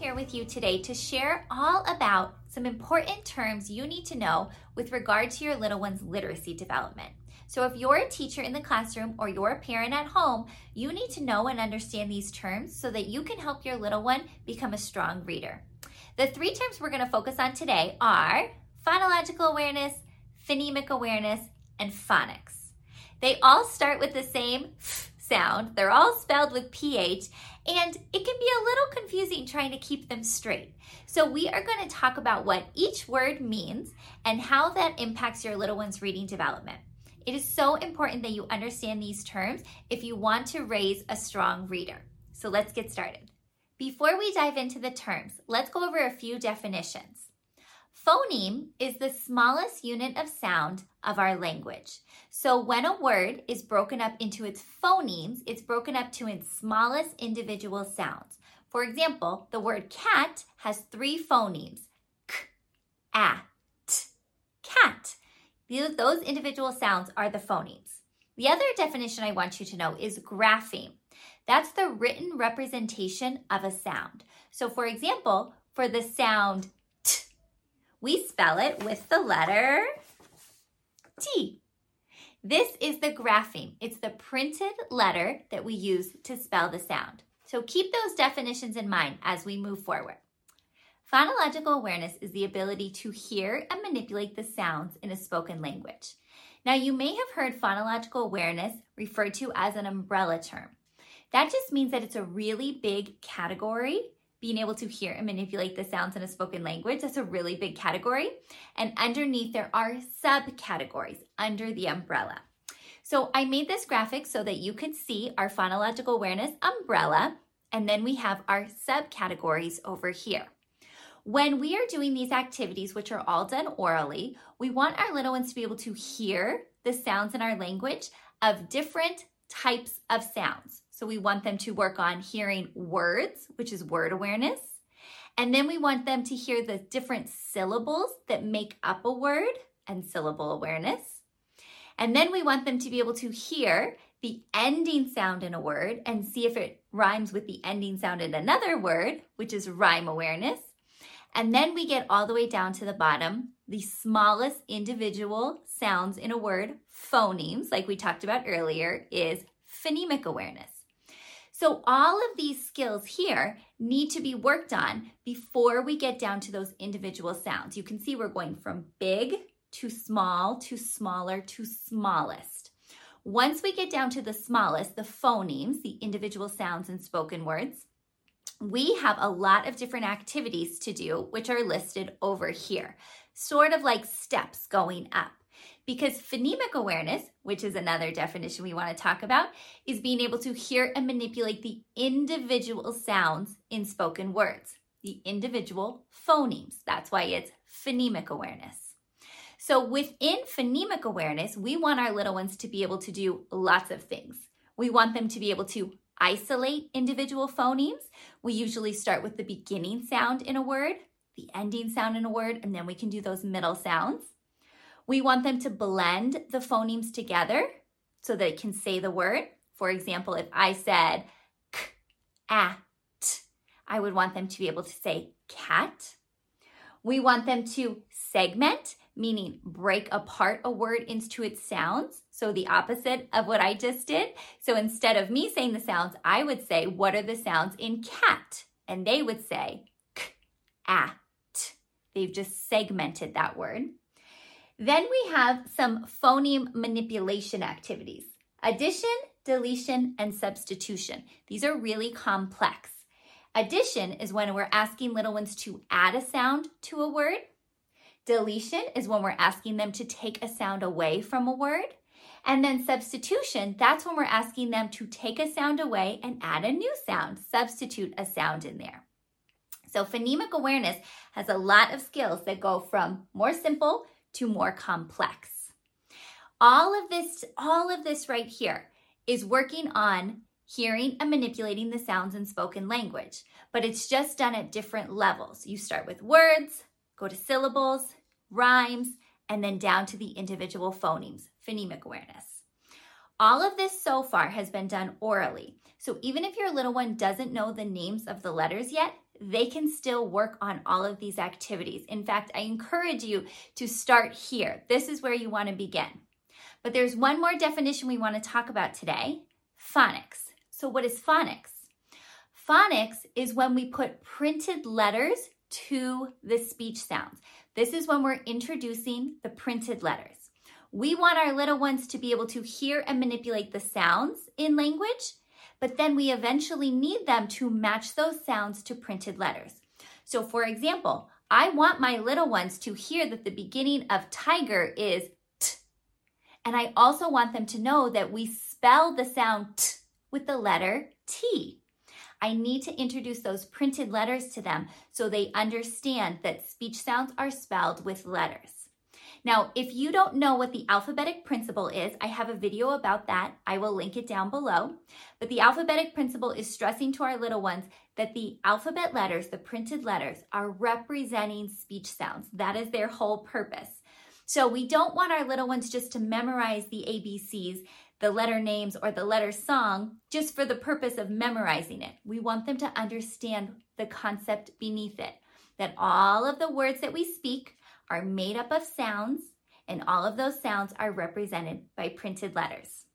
here with you today to share all about some important terms you need to know with regard to your little one's literacy development. So, if you're a teacher in the classroom or you're a parent at home, you need to know and understand these terms so that you can help your little one become a strong reader. The three terms we're going to focus on today are phonological awareness, phonemic awareness, and phonics. They all start with the same sound. They're all spelled with PH, and it can be a little confusing trying to keep them straight. So, we are going to talk about what each word means and how that impacts your little one's reading development. It is so important that you understand these terms if you want to raise a strong reader. So, let's get started. Before we dive into the terms, let's go over a few definitions. Phoneme is the smallest unit of sound of our language. So when a word is broken up into its phonemes, it's broken up to its smallest individual sounds. For example, the word cat has three phonemes k, a, t, cat. Those individual sounds are the phonemes. The other definition I want you to know is grapheme. That's the written representation of a sound. So, for example, for the sound we spell it with the letter T. This is the grapheme. It's the printed letter that we use to spell the sound. So keep those definitions in mind as we move forward. Phonological awareness is the ability to hear and manipulate the sounds in a spoken language. Now, you may have heard phonological awareness referred to as an umbrella term. That just means that it's a really big category being able to hear and manipulate the sounds in a spoken language. That's a really big category. And underneath, there are subcategories under the umbrella. So I made this graphic so that you could see our phonological awareness umbrella, and then we have our subcategories over here. When we are doing these activities, which are all done orally, we want our little ones to be able to hear the sounds in our language of different types of sounds. So we want them to work on hearing words, which is word awareness. And then we want them to hear the different syllables that make up a word and syllable awareness. And then we want them to be able to hear the ending sound in a word and see if it rhymes with the ending sound in another word, which is rhyme awareness. And then we get all the way down to the bottom, the smallest individual sounds in a word, phonemes, like we talked about earlier, is phonemic awareness. So, all of these skills here need to be worked on before we get down to those individual sounds. You can see we're going from big to small to smaller to smallest. Once we get down to the smallest, the phonemes, the individual sounds and spoken words, we have a lot of different activities to do, which are listed over here, sort of like steps going up. Because phonemic awareness, which is another definition we want to talk about, is being able to hear and manipulate the individual sounds in spoken words, the individual phonemes. That's why it's phonemic awareness. So within phonemic awareness, we want our little ones to be able to do lots of things. We want them to be able to isolate individual phonemes. We usually start with the beginning sound in a word, the ending sound in a word, and then we can do those middle sounds. We want them to blend the phonemes together so that it can say the word. For example, if I said k, a, t, I would want them to be able to say cat. We want them to segment, meaning break apart a word into its sounds. So the opposite of what I just did. So instead of me saying the sounds, I would say, what are the sounds in cat? And they would say k, a, t, They've just segmented that word. Then we have some phoneme manipulation activities addition, deletion, and substitution. These are really complex. Addition is when we're asking little ones to add a sound to a word. Deletion is when we're asking them to take a sound away from a word. And then substitution, that's when we're asking them to take a sound away and add a new sound, substitute a sound in there. So phonemic awareness has a lot of skills that go from more simple to more complex. All of this, all of this right here is working on hearing and manipulating the sounds in spoken language, but it's just done at different levels. You start with words, go to syllables, rhymes, and then down to the individual phonemes, phonemic awareness. All of this so far has been done orally. So even if your little one doesn't know the names of the letters yet, they can still work on all of these activities. In fact, I encourage you to start here. This is where you want to begin. But there's one more definition we want to talk about today phonics. So, what is phonics? Phonics is when we put printed letters to the speech sounds. This is when we're introducing the printed letters. We want our little ones to be able to hear and manipulate the sounds in language, but then we eventually need them to match those sounds to printed letters. So, for example, I want my little ones to hear that the beginning of tiger is t. And I also want them to know that we spell the sound t with the letter T. I need to introduce those printed letters to them so they understand that speech sounds are spelled with letters. Now, if you don't know what the alphabetic principle is, I have a video about that. I will link it down below. But the alphabetic principle is stressing to our little ones that the alphabet letters, the printed letters, are representing speech sounds. That is their whole purpose. So we don't want our little ones just to memorize the ABCs the letter names or the letter song just for the purpose of memorizing it. We want them to understand the concept beneath it that all of the words that we speak are made up of sounds, and all of those sounds are represented by printed letters.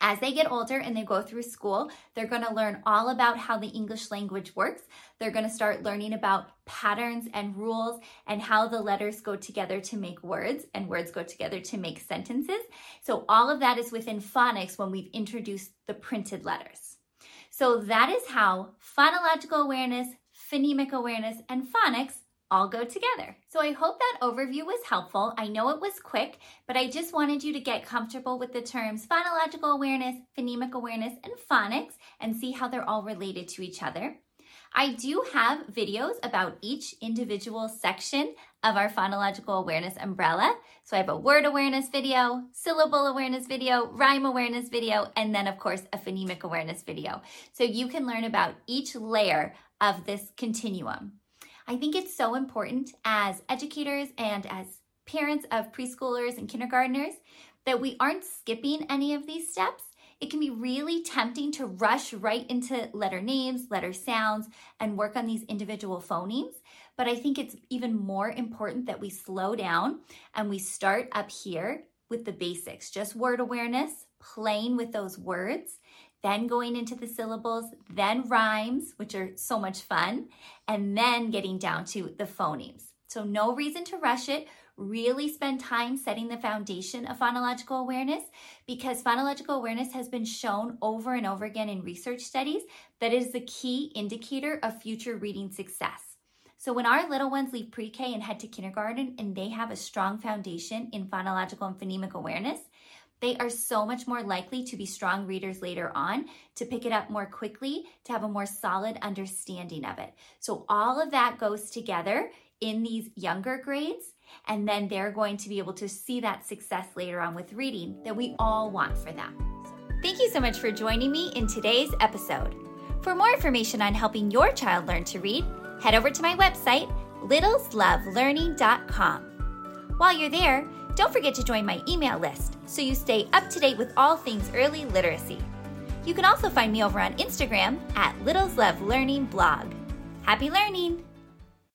As they get older and they go through school, they're going to learn all about how the English language works. They're going to start learning about patterns and rules and how the letters go together to make words and words go together to make sentences. So, all of that is within phonics when we've introduced the printed letters. So, that is how phonological awareness, phonemic awareness, and phonics all go together. So I hope that overview was helpful. I know it was quick, but I just wanted you to get comfortable with the terms phonological awareness, phonemic awareness, and phonics and see how they're all related to each other. I do have videos about each individual section of our phonological awareness umbrella. So I have a word awareness video, syllable awareness video, rhyme awareness video, and then of course a phonemic awareness video. So you can learn about each layer of this continuum. I think it's so important as educators and as parents of preschoolers and kindergartners that we aren't skipping any of these steps. It can be really tempting to rush right into letter names, letter sounds, and work on these individual phonemes. But I think it's even more important that we slow down and we start up here with the basics, just word awareness, playing with those words, then going into the syllables, then rhymes, which are so much fun, and then getting down to the phonemes. So, no reason to rush it. Really spend time setting the foundation of phonological awareness because phonological awareness has been shown over and over again in research studies that is the key indicator of future reading success. So, when our little ones leave pre K and head to kindergarten and they have a strong foundation in phonological and phonemic awareness, they are so much more likely to be strong readers later on, to pick it up more quickly, to have a more solid understanding of it. So, all of that goes together in these younger grades, and then they're going to be able to see that success later on with reading that we all want for them. Thank you so much for joining me in today's episode. For more information on helping your child learn to read, head over to my website, littleslovelearning.com. While you're there, don't forget to join my email list so you stay up to date with all things early literacy. You can also find me over on Instagram at Littles Love Learning Blog. Happy learning!